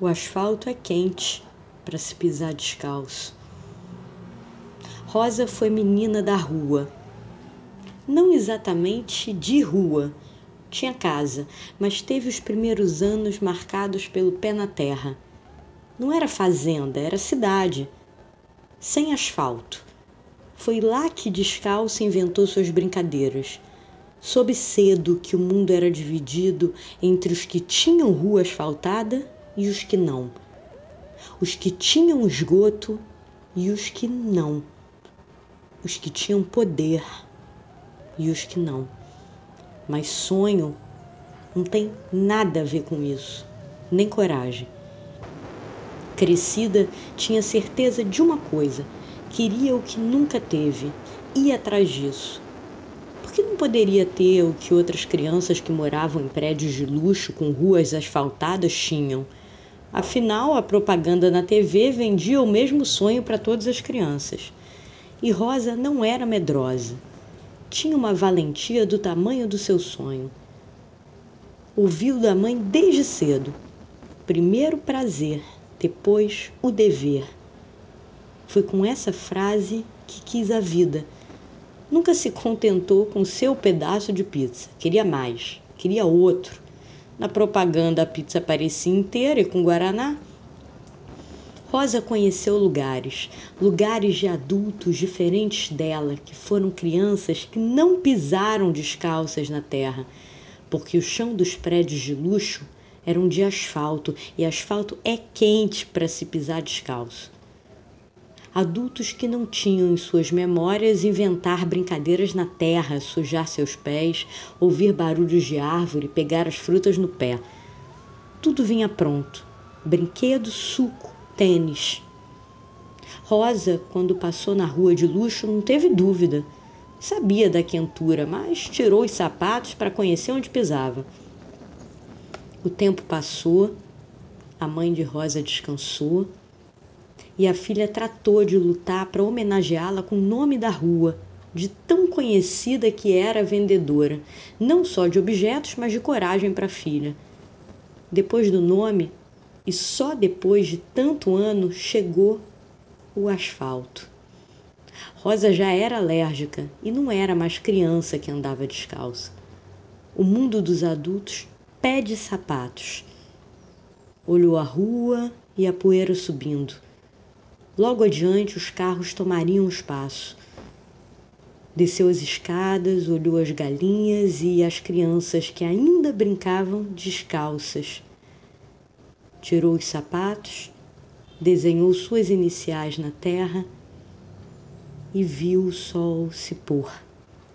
O asfalto é quente para se pisar descalço. Rosa foi menina da rua. Não exatamente de rua, tinha casa, mas teve os primeiros anos marcados pelo pé na terra. Não era fazenda, era cidade, sem asfalto. Foi lá que descalço inventou suas brincadeiras. Soube cedo que o mundo era dividido entre os que tinham rua asfaltada e os que não. Os que tinham esgoto e os que não. Os que tinham poder e os que não. Mas sonho não tem nada a ver com isso, nem coragem. Crescida, tinha certeza de uma coisa: queria o que nunca teve, ia atrás disso. Por que não poderia ter o que outras crianças que moravam em prédios de luxo com ruas asfaltadas tinham? Afinal, a propaganda na TV vendia o mesmo sonho para todas as crianças. E Rosa não era medrosa tinha uma valentia do tamanho do seu sonho. Ouviu da mãe desde cedo: primeiro o prazer, depois o dever. Foi com essa frase que quis a vida. Nunca se contentou com seu pedaço de pizza, queria mais, queria outro. Na propaganda a pizza parecia inteira e com guaraná. Rosa conheceu lugares, lugares de adultos diferentes dela, que foram crianças que não pisaram descalças na terra, porque o chão dos prédios de luxo eram de asfalto e asfalto é quente para se pisar descalço. Adultos que não tinham em suas memórias inventar brincadeiras na terra, sujar seus pés, ouvir barulhos de árvore, pegar as frutas no pé. Tudo vinha pronto: brinquedo, suco, tênis. Rosa, quando passou na rua de luxo, não teve dúvida. Sabia da quentura, mas tirou os sapatos para conhecer onde pisava. O tempo passou, a mãe de Rosa descansou e a filha tratou de lutar para homenageá-la com o nome da rua, de tão conhecida que era a vendedora, não só de objetos, mas de coragem para a filha. Depois do nome, e só depois de tanto ano chegou o asfalto. Rosa já era alérgica e não era mais criança que andava descalça. O mundo dos adultos pede sapatos. Olhou a rua e a poeira subindo. Logo adiante, os carros tomariam espaço. Desceu as escadas, olhou as galinhas e as crianças que ainda brincavam descalças tirou os sapatos, desenhou suas iniciais na terra e viu o sol se pôr.